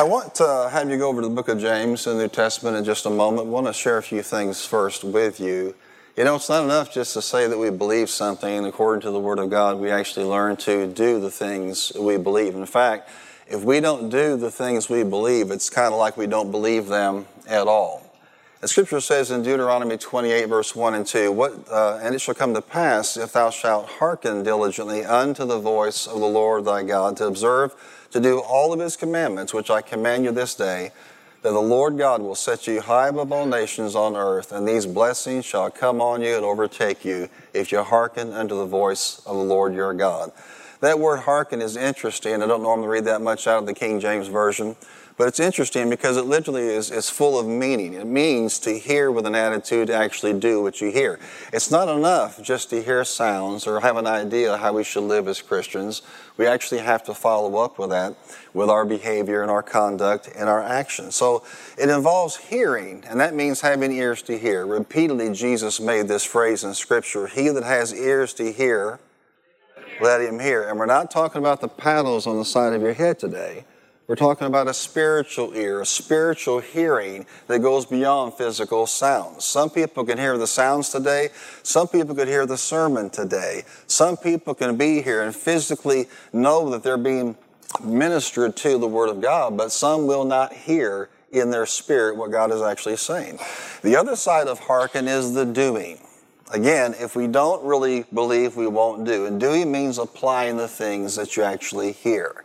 I want to have you go over to the book of James in the New Testament in just a moment. I want to share a few things first with you. You know, it's not enough just to say that we believe something, according to the Word of God, we actually learn to do the things we believe. In fact, if we don't do the things we believe, it's kind of like we don't believe them at all. The scripture says in Deuteronomy 28, verse 1 and 2, what, uh, And it shall come to pass, if thou shalt hearken diligently unto the voice of the Lord thy God, to observe to do all of his commandments, which I command you this day, that the Lord God will set you high above all nations on earth, and these blessings shall come on you and overtake you if you hearken unto the voice of the Lord your God. That word hearken is interesting. I don't normally read that much out of the King James Version. But it's interesting because it literally is, is full of meaning. It means to hear with an attitude to actually do what you hear. It's not enough just to hear sounds or have an idea how we should live as Christians. We actually have to follow up with that with our behavior and our conduct and our actions. So it involves hearing, and that means having ears to hear. Repeatedly, Jesus made this phrase in Scripture He that has ears to hear, let him hear. And we're not talking about the paddles on the side of your head today. We're talking about a spiritual ear, a spiritual hearing that goes beyond physical sounds. Some people can hear the sounds today. Some people could hear the sermon today. Some people can be here and physically know that they're being ministered to the Word of God, but some will not hear in their spirit what God is actually saying. The other side of hearken is the doing. Again, if we don't really believe, we won't do. And doing means applying the things that you actually hear.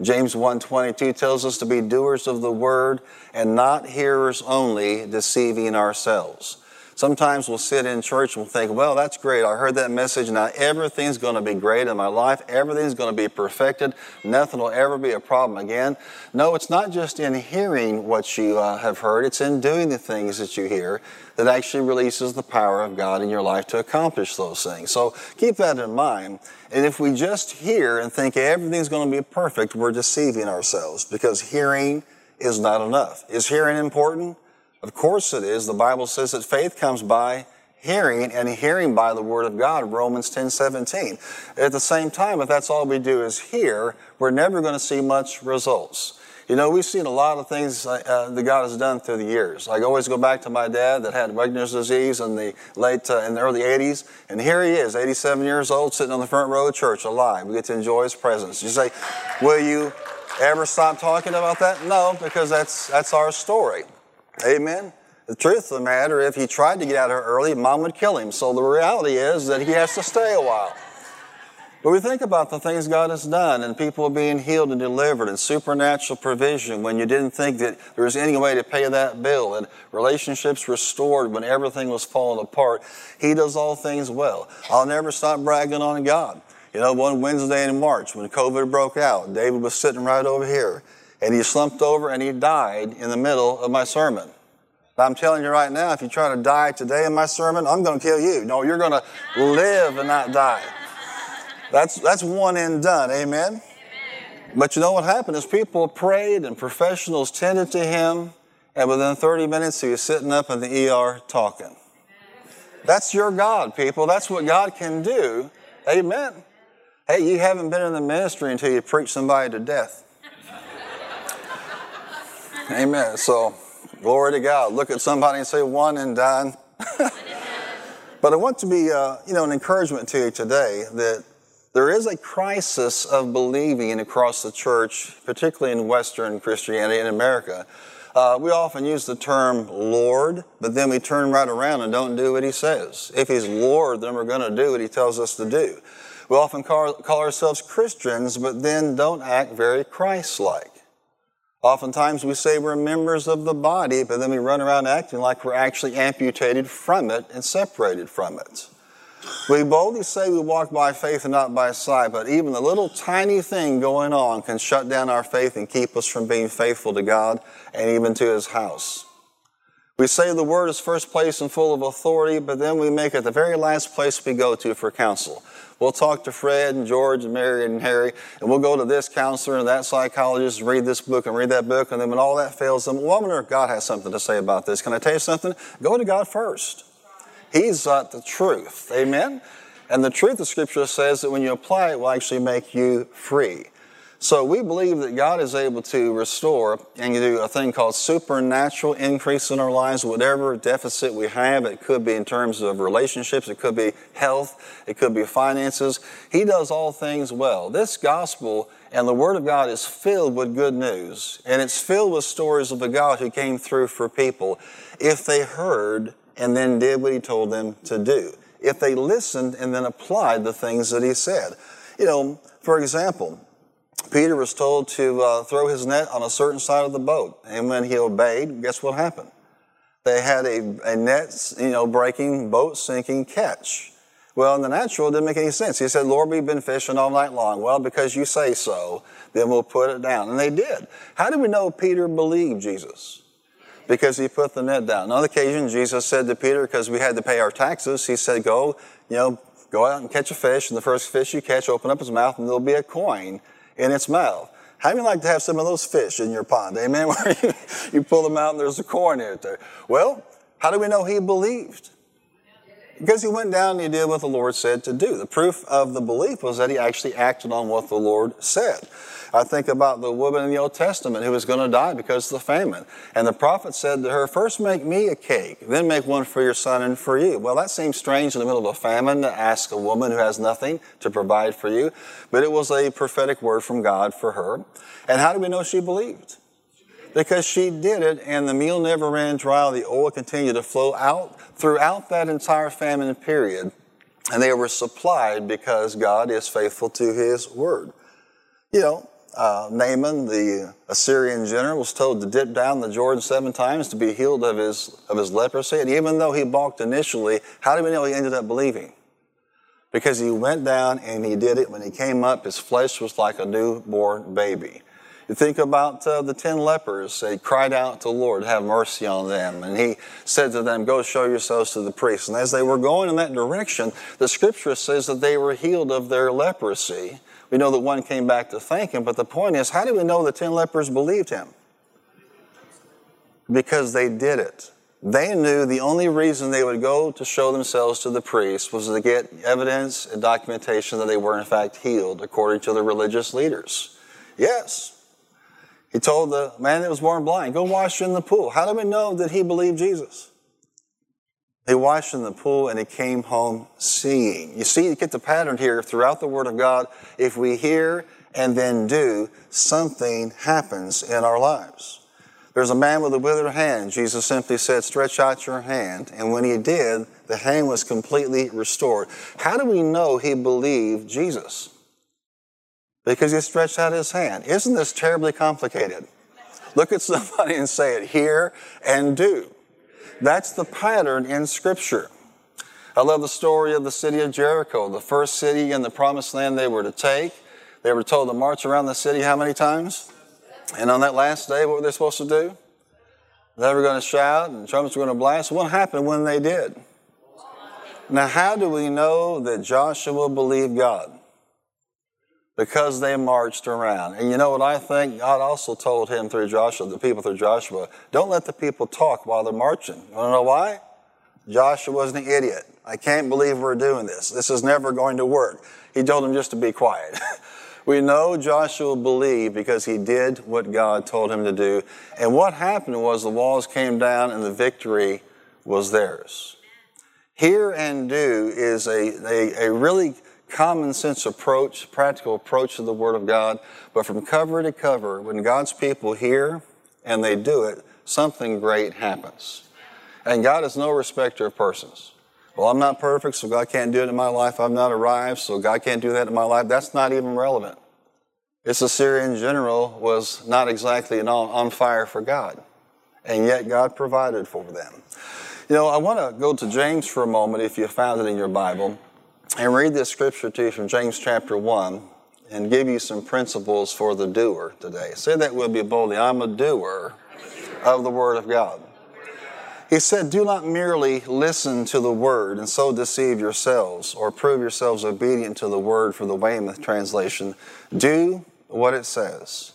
James 1:22 tells us to be doers of the word and not hearers only, deceiving ourselves. Sometimes we'll sit in church and we'll think, well, that's great. I heard that message. Now everything's going to be great in my life. Everything's going to be perfected. Nothing will ever be a problem again. No, it's not just in hearing what you uh, have heard. It's in doing the things that you hear that actually releases the power of God in your life to accomplish those things. So keep that in mind. And if we just hear and think everything's going to be perfect, we're deceiving ourselves because hearing is not enough. Is hearing important? Of course it is. The Bible says that faith comes by hearing and hearing by the word of God, Romans 10 17. At the same time, if that's all we do is hear, we're never going to see much results. You know, we've seen a lot of things uh, that God has done through the years. I always go back to my dad that had Wegener's disease in the late, uh, in the early 80s, and here he is, 87 years old, sitting on the front row of church, alive. We get to enjoy his presence. You say, will you ever stop talking about that? No, because that's that's our story. Amen. The truth of the matter, if he tried to get out of here early, mom would kill him. So the reality is that he has to stay a while. But we think about the things God has done and people being healed and delivered and supernatural provision when you didn't think that there was any way to pay that bill and relationships restored when everything was falling apart. He does all things well. I'll never stop bragging on God. You know, one Wednesday in March when COVID broke out, David was sitting right over here and he slumped over and he died in the middle of my sermon. But I'm telling you right now, if you try to die today in my sermon, I'm going to kill you. No, you're going to live and not die. That's, that's one and done. Amen? Amen? But you know what happened is people prayed and professionals tended to him, and within 30 minutes he was sitting up in the ER talking. That's your God, people. That's what God can do. Amen. Hey, you haven't been in the ministry until you preach somebody to death. Amen. So, glory to God. Look at somebody and say, one and done. but I want to be, uh, you know, an encouragement to you today that there is a crisis of believing across the church, particularly in Western Christianity in America. Uh, we often use the term Lord, but then we turn right around and don't do what He says. If He's Lord, then we're going to do what He tells us to do. We often call, call ourselves Christians, but then don't act very Christ like. Oftentimes we say we're members of the body, but then we run around acting like we're actually amputated from it and separated from it. We boldly say we walk by faith and not by sight, but even the little tiny thing going on can shut down our faith and keep us from being faithful to God and even to His house. We say the Word is first place and full of authority, but then we make it the very last place we go to for counsel. We'll talk to Fred and George and Mary and Harry, and we'll go to this counselor and that psychologist and read this book and read that book, and then when all that fails them, well, I wonder if God has something to say about this. Can I tell you something? Go to God first. He's got the truth. Amen? And the truth of Scripture says that when you apply it, will actually make you free. So we believe that God is able to restore and do a thing called supernatural increase in our lives, whatever deficit we have. It could be in terms of relationships, it could be health, it could be finances. He does all things well. This gospel and the Word of God is filled with good news, and it's filled with stories of a God who came through for people if they heard and then did what He told them to do. If they listened and then applied the things that He said. You know, for example, Peter was told to uh, throw his net on a certain side of the boat. And when he obeyed, guess what happened? They had a, a net, you know, breaking, boat sinking catch. Well, in the natural, it didn't make any sense. He said, Lord, we've been fishing all night long. Well, because you say so, then we'll put it down. And they did. How do we know Peter believed Jesus? Because he put the net down. On occasion, Jesus said to Peter, because we had to pay our taxes, he said, go, you know, go out and catch a fish, and the first fish you catch, open up his mouth, and there'll be a coin in its mouth. How do you like to have some of those fish in your pond? Amen. Where you, you pull them out and there's a corn in it there. Well, how do we know he believed? Because he went down and he did what the Lord said to do. The proof of the belief was that he actually acted on what the Lord said. I think about the woman in the Old Testament who was going to die because of the famine. And the prophet said to her, First make me a cake, then make one for your son and for you. Well, that seems strange in the middle of a famine to ask a woman who has nothing to provide for you, but it was a prophetic word from God for her. And how do we know she believed? Because she did it, and the meal never ran dry. The oil continued to flow out throughout that entire famine period. And they were supplied because God is faithful to his word. You know, uh, Naaman, the Assyrian general, was told to dip down the Jordan seven times to be healed of his, of his leprosy. And even though he balked initially, how do we know he ended up believing? Because he went down and he did it. When he came up, his flesh was like a newborn baby. You think about uh, the ten lepers. They cried out to the Lord, have mercy on them. And he said to them, go show yourselves to the priests. And as they were going in that direction, the scripture says that they were healed of their leprosy. We know that one came back to thank him, but the point is, how do we know the ten lepers believed him? Because they did it. They knew the only reason they would go to show themselves to the priest was to get evidence and documentation that they were in fact healed according to the religious leaders. Yes. He told the man that was born blind, go wash in the pool. How do we know that he believed Jesus? He washed in the pool and he came home seeing. You see, you get the pattern here throughout the Word of God. If we hear and then do, something happens in our lives. There's a man with a withered hand. Jesus simply said, Stretch out your hand. And when he did, the hand was completely restored. How do we know he believed Jesus? Because he stretched out his hand. Isn't this terribly complicated? Look at somebody and say it, hear and do. That's the pattern in Scripture. I love the story of the city of Jericho, the first city in the promised land they were to take. They were told to march around the city how many times? And on that last day, what were they supposed to do? They were going to shout and trumpets were going to blast. What happened when they did? Now, how do we know that Joshua believed God? Because they marched around. And you know what I think? God also told him through Joshua, the people through Joshua, don't let the people talk while they're marching. You want to know why? Joshua was an idiot. I can't believe we're doing this. This is never going to work. He told them just to be quiet. we know Joshua believed because he did what God told him to do. And what happened was the walls came down and the victory was theirs. Hear and do is a, a, a really common sense approach, practical approach to the Word of God. But from cover to cover, when God's people hear and they do it, something great happens. And God is no respecter of persons. Well, I'm not perfect, so God can't do it in my life. I've not arrived, so God can't do that in my life. That's not even relevant. This Assyrian general was not exactly on, on fire for God, and yet God provided for them. You know, I want to go to James for a moment if you found it in your Bible and read this scripture to you from James chapter 1 and give you some principles for the doer today. Say that will be boldly I'm a doer of the Word of God. He said, Do not merely listen to the Word and so deceive yourselves or prove yourselves obedient to the Word for the Weymouth translation. Do what it says.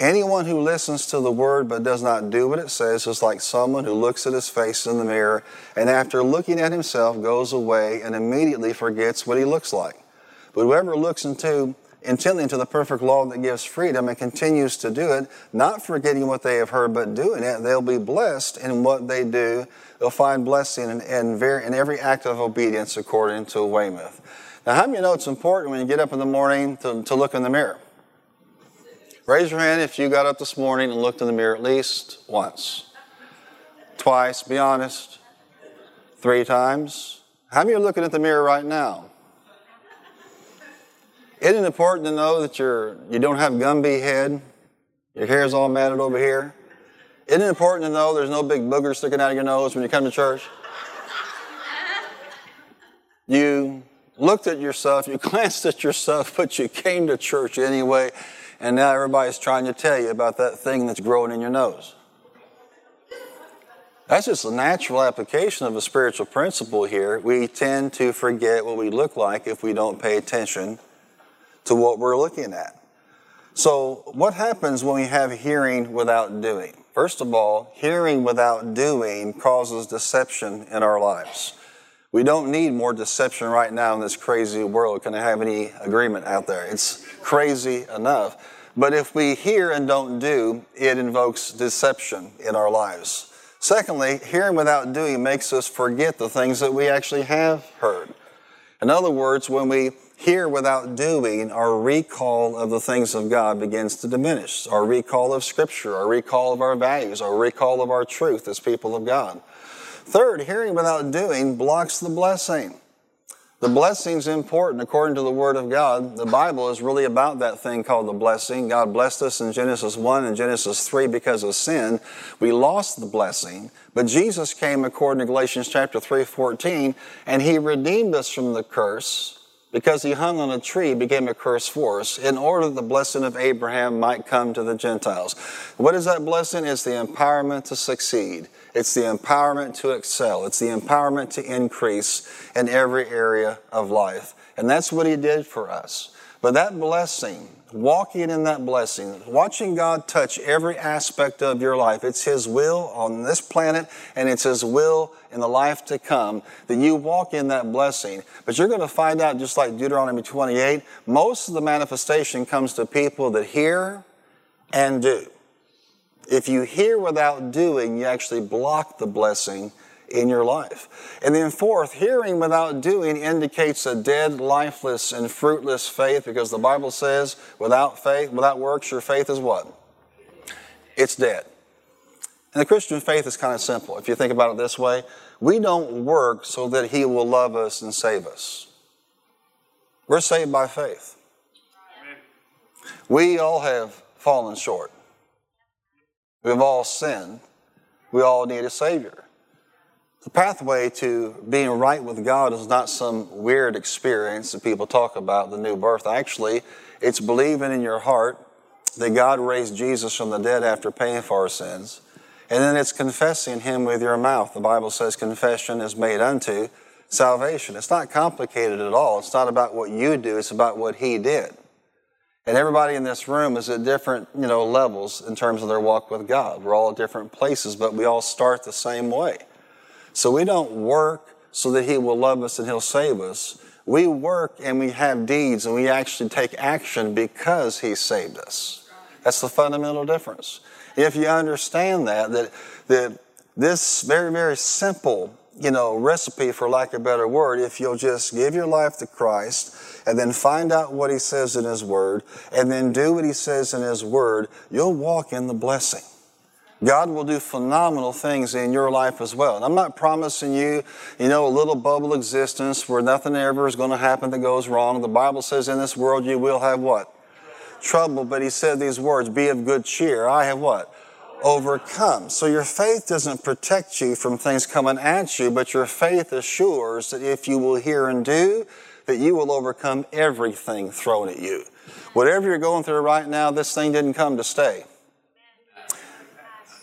Anyone who listens to the word but does not do what it says is like someone who looks at his face in the mirror and after looking at himself goes away and immediately forgets what he looks like. But whoever looks into intently into the perfect law that gives freedom and continues to do it, not forgetting what they have heard, but doing it, they'll be blessed in what they do. They'll find blessing in, in, very, in every act of obedience according to Weymouth. Now, how many know it's important when you get up in the morning to, to look in the mirror? Raise your hand if you got up this morning and looked in the mirror at least once. Twice, be honest. Three times. How many are looking at the mirror right now? Isn't it important to know that you're, you don't have Gumby head? Your hair's all matted over here? Isn't it important to know there's no big booger sticking out of your nose when you come to church? You looked at yourself, you glanced at yourself, but you came to church anyway, and now everybody's trying to tell you about that thing that's growing in your nose. That's just a natural application of a spiritual principle here. We tend to forget what we look like if we don't pay attention to what we're looking at. So, what happens when we have hearing without doing? First of all, hearing without doing causes deception in our lives. We don't need more deception right now in this crazy world. Can I have any agreement out there? It's crazy enough. But if we hear and don't do, it invokes deception in our lives. Secondly, hearing without doing makes us forget the things that we actually have heard. In other words, when we hear without doing, our recall of the things of God begins to diminish. Our recall of Scripture, our recall of our values, our recall of our truth as people of God. Third, hearing without doing blocks the blessing. The blessing's important according to the Word of God. The Bible is really about that thing called the blessing. God blessed us in Genesis 1 and Genesis 3 because of sin. We lost the blessing, but Jesus came according to Galatians chapter 3, 14, and He redeemed us from the curse because he hung on a tree, became a curse for us in order that the blessing of Abraham might come to the Gentiles. What is that blessing? It's the empowerment to succeed. It's the empowerment to excel. It's the empowerment to increase in every area of life. And that's what he did for us. But that blessing, walking in that blessing, watching God touch every aspect of your life, it's His will on this planet and it's His will in the life to come that you walk in that blessing. But you're going to find out, just like Deuteronomy 28, most of the manifestation comes to people that hear and do. If you hear without doing, you actually block the blessing in your life. And then fourth, hearing without doing indicates a dead, lifeless, and fruitless faith because the Bible says without faith, without works, your faith is what? It's dead. And the Christian faith is kind of simple. If you think about it this way, we don't work so that He will love us and save us. We're saved by faith. We all have fallen short. We've all sinned. We all need a Savior. The pathway to being right with God is not some weird experience that people talk about, the new birth. Actually, it's believing in your heart that God raised Jesus from the dead after paying for our sins. And then it's confessing Him with your mouth. The Bible says confession is made unto salvation. It's not complicated at all. It's not about what you do, it's about what He did. And everybody in this room is at different, you know, levels in terms of their walk with God. We're all at different places, but we all start the same way. So we don't work so that He will love us and He'll save us. We work and we have deeds and we actually take action because He saved us. That's the fundamental difference. If you understand that, that, that this very, very simple, you know, recipe, for lack of a better word, if you'll just give your life to Christ, and then find out what He says in His Word, and then do what He says in His Word, you'll walk in the blessing. God will do phenomenal things in your life as well. And I'm not promising you, you know, a little bubble existence where nothing ever is going to happen that goes wrong. The Bible says in this world you will have what? Trouble. But He said these words, be of good cheer. I have what? Overcome. So your faith doesn't protect you from things coming at you, but your faith assures that if you will hear and do, that you will overcome everything thrown at you. Whatever you're going through right now, this thing didn't come to stay.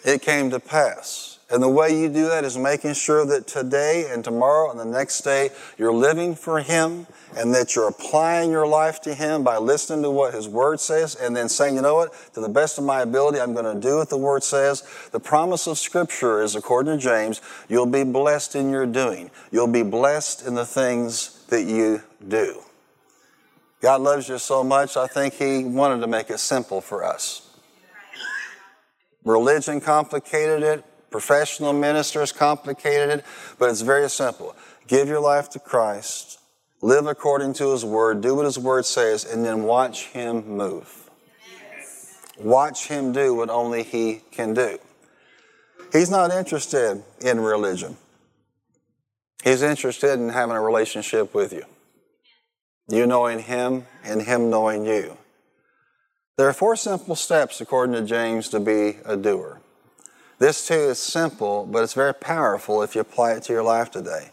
It came to pass. And the way you do that is making sure that today and tomorrow and the next day you're living for Him and that you're applying your life to Him by listening to what His Word says and then saying, you know what, to the best of my ability, I'm going to do what the Word says. The promise of Scripture is, according to James, you'll be blessed in your doing. You'll be blessed in the things that you do. God loves you so much, I think He wanted to make it simple for us. Religion complicated it, professional ministers complicated it, but it's very simple. Give your life to Christ, live according to His Word, do what His Word says, and then watch Him move. Watch Him do what only He can do. He's not interested in religion. He's interested in having a relationship with you. You knowing Him and Him knowing you. There are four simple steps, according to James, to be a doer. This too is simple, but it's very powerful if you apply it to your life today.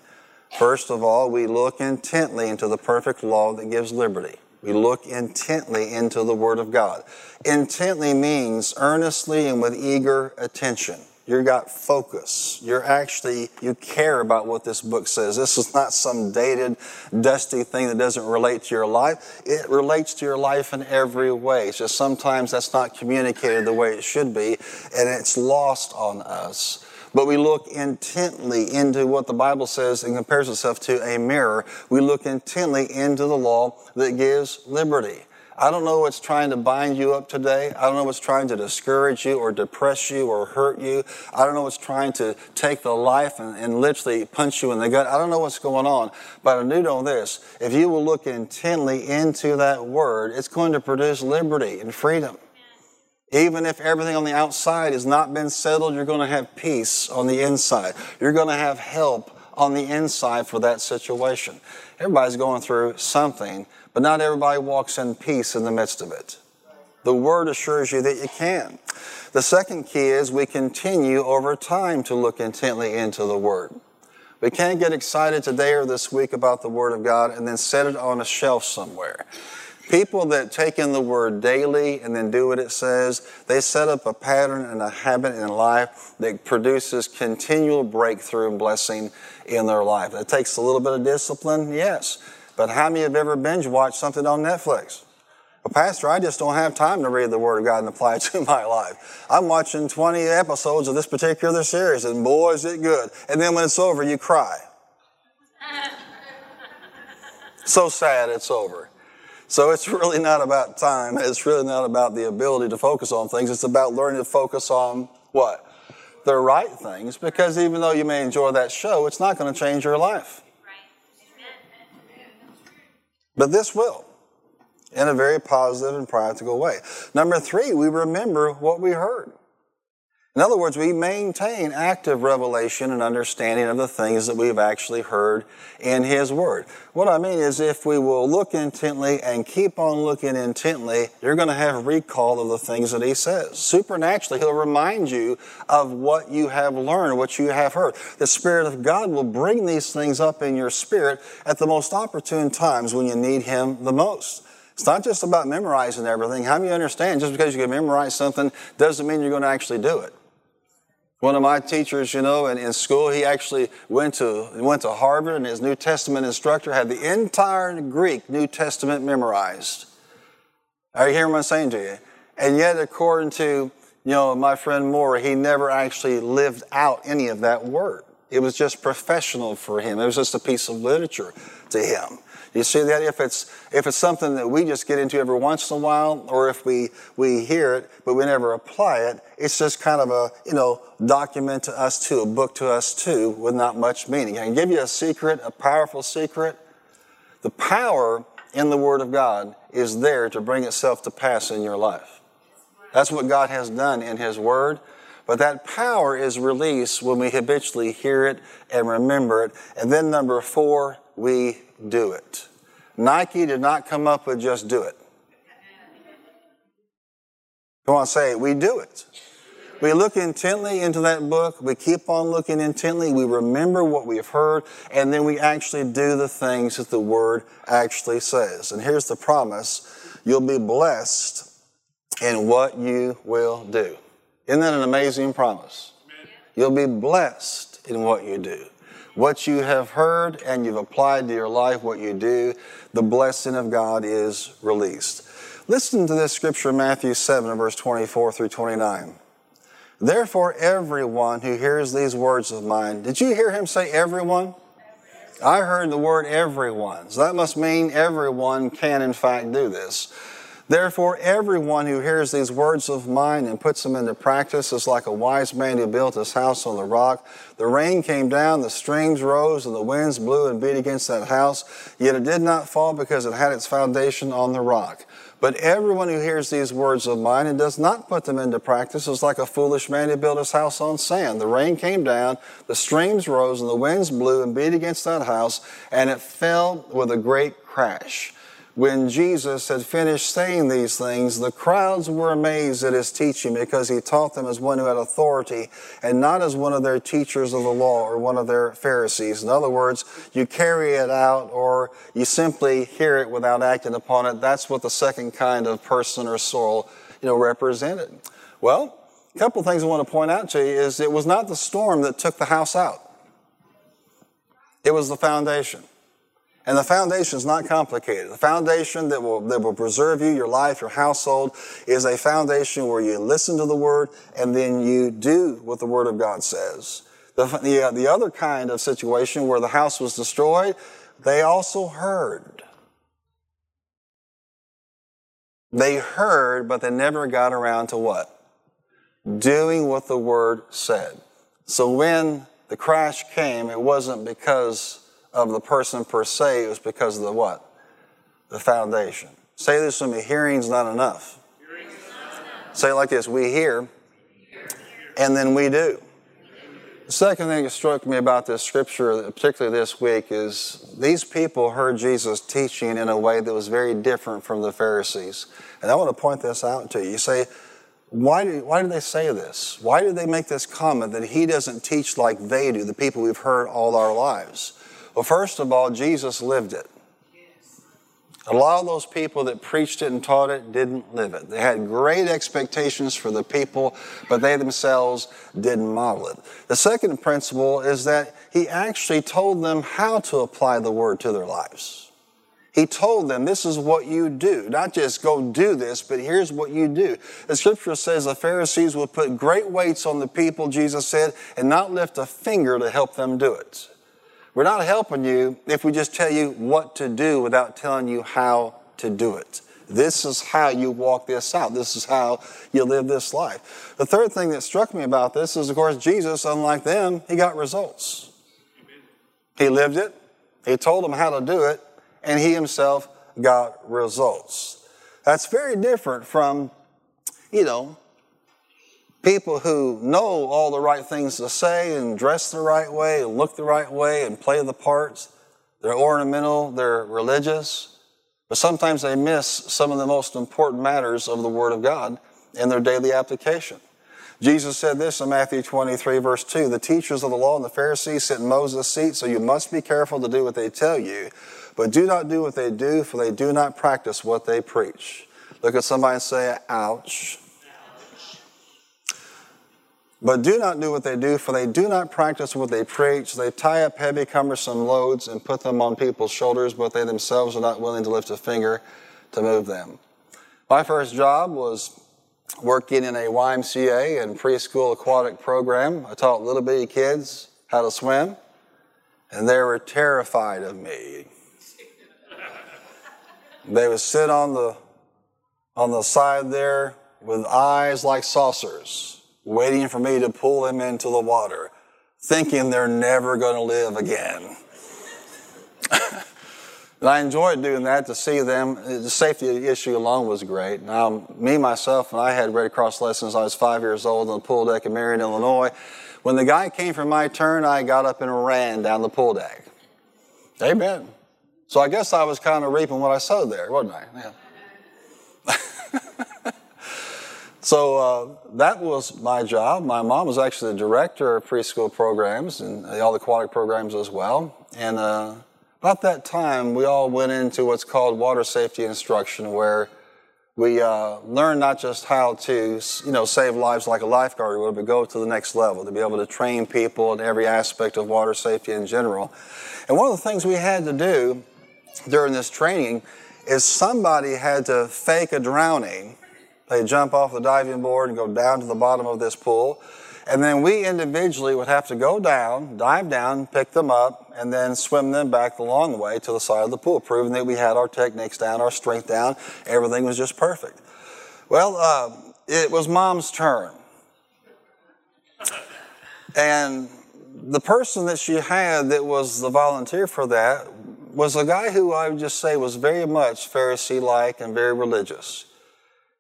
First of all, we look intently into the perfect law that gives liberty. We look intently into the Word of God. Intently means earnestly and with eager attention. You've got focus. You're actually, you care about what this book says. This is not some dated, dusty thing that doesn't relate to your life. It relates to your life in every way. It's just sometimes that's not communicated the way it should be, and it's lost on us. But we look intently into what the Bible says and compares itself to a mirror. We look intently into the law that gives liberty. I don't know what's trying to bind you up today. I don't know what's trying to discourage you or depress you or hurt you. I don't know what's trying to take the life and, and literally punch you in the gut. I don't know what's going on. But I do know this. If you will look intently into that word, it's going to produce liberty and freedom. Even if everything on the outside has not been settled, you're going to have peace on the inside. You're going to have help on the inside for that situation. Everybody's going through something but not everybody walks in peace in the midst of it. The Word assures you that you can. The second key is we continue over time to look intently into the Word. We can't get excited today or this week about the Word of God and then set it on a shelf somewhere. People that take in the Word daily and then do what it says, they set up a pattern and a habit in life that produces continual breakthrough and blessing in their life. It takes a little bit of discipline, yes. But how many have ever binge watched something on Netflix? Well, Pastor, I just don't have time to read the Word of God and apply it to my life. I'm watching 20 episodes of this particular series, and boy, is it good. And then when it's over, you cry. so sad it's over. So it's really not about time. It's really not about the ability to focus on things. It's about learning to focus on what? The right things, because even though you may enjoy that show, it's not going to change your life. But this will, in a very positive and practical way. Number three, we remember what we heard. In other words, we maintain active revelation and understanding of the things that we've actually heard in His Word. What I mean is, if we will look intently and keep on looking intently, you're going to have recall of the things that He says. Supernaturally, He'll remind you of what you have learned, what you have heard. The Spirit of God will bring these things up in your spirit at the most opportune times when you need Him the most. It's not just about memorizing everything. How you understand just because you can memorize something doesn't mean you're going to actually do it? One of my teachers, you know, in, in school, he actually went to, went to Harvard and his New Testament instructor had the entire Greek New Testament memorized. Are you hearing what I'm saying to you? And yet, according to, you know, my friend Moore, he never actually lived out any of that word. It was just professional for him. It was just a piece of literature to him. You see that if it's if it's something that we just get into every once in a while, or if we we hear it but we never apply it, it's just kind of a you know document to us too, a book to us too, with not much meaning. I can give you a secret, a powerful secret. The power in the Word of God is there to bring itself to pass in your life. That's what God has done in His Word. But that power is released when we habitually hear it and remember it. And then number four, we do it. Nike did not come up with just do it. Come on, say it. We do it. We look intently into that book. We keep on looking intently. We remember what we've heard, and then we actually do the things that the Word actually says. And here's the promise you'll be blessed in what you will do. Isn't that an amazing promise? You'll be blessed in what you do. What you have heard and you've applied to your life, what you do, the blessing of God is released. Listen to this scripture, Matthew 7, verse 24 through 29. Therefore, everyone who hears these words of mine, did you hear him say everyone? I heard the word everyone. So that must mean everyone can, in fact, do this. Therefore, everyone who hears these words of mine and puts them into practice is like a wise man who built his house on the rock. The rain came down, the streams rose, and the winds blew and beat against that house, yet it did not fall because it had its foundation on the rock. But everyone who hears these words of mine and does not put them into practice is like a foolish man who built his house on sand. The rain came down, the streams rose, and the winds blew and beat against that house, and it fell with a great crash. When Jesus had finished saying these things, the crowds were amazed at his teaching because he taught them as one who had authority and not as one of their teachers of the law or one of their Pharisees. In other words, you carry it out or you simply hear it without acting upon it. That's what the second kind of person or soul, you know, represented. Well, a couple of things I want to point out to you is it was not the storm that took the house out. It was the foundation. And the foundation is not complicated. The foundation that will, that will preserve you, your life, your household, is a foundation where you listen to the Word and then you do what the Word of God says. The, the, the other kind of situation where the house was destroyed, they also heard. They heard, but they never got around to what? Doing what the Word said. So when the crash came, it wasn't because of the person per se, it was because of the what? The foundation. Say this with me hearing's not enough. Not enough. Say it like this we hear, and then we do. The second thing that struck me about this scripture, particularly this week, is these people heard Jesus teaching in a way that was very different from the Pharisees. And I want to point this out to you. You say, why do, why do they say this? Why do they make this comment that he doesn't teach like they do, the people we've heard all our lives? Well, first of all, Jesus lived it. A lot of those people that preached it and taught it didn't live it. They had great expectations for the people, but they themselves didn't model it. The second principle is that he actually told them how to apply the word to their lives. He told them, this is what you do. Not just go do this, but here's what you do. The scripture says the Pharisees would put great weights on the people, Jesus said, and not lift a finger to help them do it. We're not helping you if we just tell you what to do without telling you how to do it. This is how you walk this out. This is how you live this life. The third thing that struck me about this is, of course, Jesus, unlike them, he got results. He lived it, he told them how to do it, and he himself got results. That's very different from, you know, people who know all the right things to say and dress the right way and look the right way and play the parts. They're ornamental, they're religious, but sometimes they miss some of the most important matters of the Word of God in their daily application. Jesus said this in Matthew 23, verse 2 The teachers of the law and the Pharisees sit in Moses' seat, so you must be careful to do what they tell you. But do not do what they do, for they do not practice what they preach. Look at somebody and say, ouch. But do not do what they do, for they do not practice what they preach. They tie up heavy, cumbersome loads and put them on people's shoulders, but they themselves are not willing to lift a finger to move them. My first job was working in a YMCA and preschool aquatic program. I taught little bitty kids how to swim, and they were terrified of me. They would sit on the on the side there with eyes like saucers waiting for me to pull them into the water, thinking they're never going to live again. and I enjoyed doing that to see them. The safety issue alone was great. Now, me, myself, and I had Red Cross lessons. I was five years old on the pool deck in Marion, Illinois. When the guy came for my turn, I got up and ran down the pool deck. Amen. So I guess I was kind of reaping what I sowed there, wasn't I? Yeah. So uh, that was my job. My mom was actually the director of preschool programs and all the aquatic programs as well. And uh, about that time, we all went into what's called water safety instruction, where we uh, not just how to, you know, save lives like a lifeguard would, but go to the next level to be able to train people in every aspect of water safety in general. And one of the things we had to do during this training is somebody had to fake a drowning They jump off the diving board and go down to the bottom of this pool. And then we individually would have to go down, dive down, pick them up, and then swim them back the long way to the side of the pool, proving that we had our techniques down, our strength down, everything was just perfect. Well, uh, it was mom's turn. And the person that she had that was the volunteer for that was a guy who I would just say was very much Pharisee like and very religious.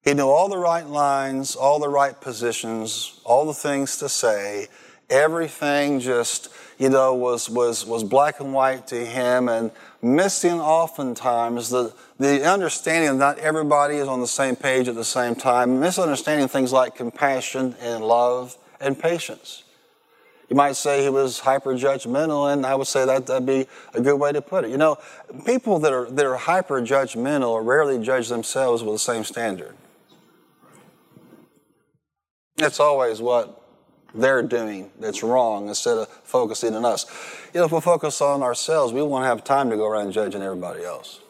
He knew all the right lines, all the right positions, all the things to say. Everything just, you know, was, was, was black and white to him and missing oftentimes the, the understanding that not everybody is on the same page at the same time, misunderstanding things like compassion and love and patience. You might say he was hyper judgmental, and I would say that that'd be a good way to put it. You know, people that are, that are hyper judgmental rarely judge themselves with the same standard. It's always what they're doing that's wrong instead of focusing on us. You know, if we focus on ourselves, we won't have time to go around judging everybody else.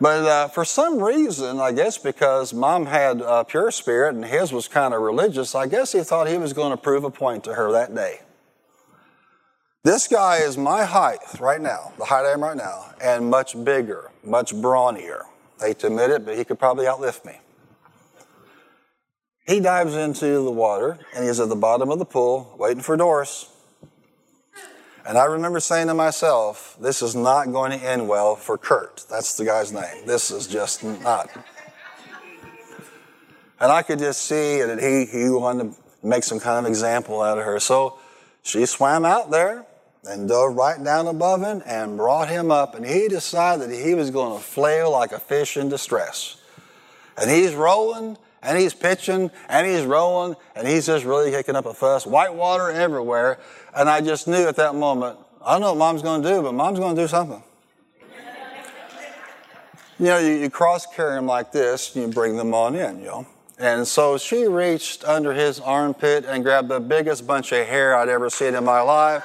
But uh, for some reason, I guess because mom had a pure spirit and his was kind of religious, I guess he thought he was going to prove a point to her that day. This guy is my height right now, the height I am right now, and much bigger, much brawnier. I hate to admit it, but he could probably outlift me. He dives into the water and he's at the bottom of the pool waiting for Doris. And I remember saying to myself, this is not going to end well for Kurt. That's the guy's name. This is just not. And I could just see that he, he wanted to make some kind of example out of her. So she swam out there and dove right down above him and brought him up. And he decided that he was going to flail like a fish in distress. And he's rolling and he's pitching and he's rolling and he's just really kicking up a fuss. White water everywhere. And I just knew at that moment, I don't know what mom's going to do, but mom's going to do something. you know, you, you cross carry them like this and you bring them on in, you know. And so she reached under his armpit and grabbed the biggest bunch of hair I'd ever seen in my life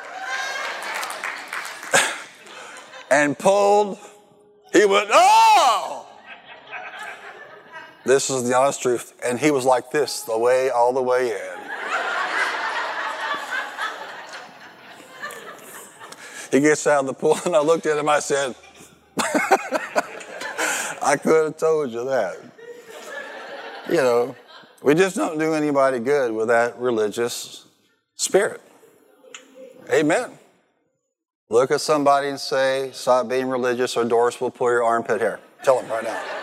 and pulled. He went, oh! This is the honest truth. And he was like this the way, all the way in. he gets out of the pool, and I looked at him, I said, I could have told you that. You know, we just don't do anybody good with that religious spirit. Amen. Look at somebody and say, Stop being religious, or Doris will pull your armpit hair. Tell them right now.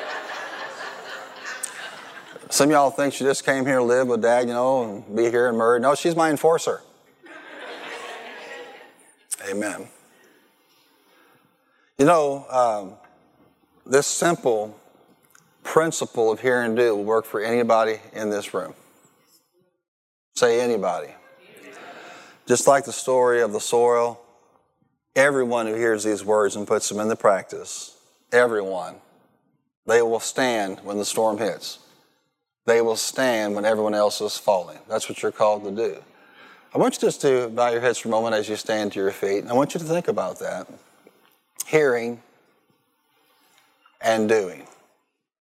Some of y'all think she just came here to live with dad, you know, and be here and married. No, she's my enforcer. Amen. You know, um, this simple principle of hear and do will work for anybody in this room. Say anybody. Just like the story of the soil, everyone who hears these words and puts them into practice, everyone, they will stand when the storm hits they will stand when everyone else is falling. That's what you're called to do. I want you just to bow your heads for a moment as you stand to your feet. I want you to think about that. Hearing and doing.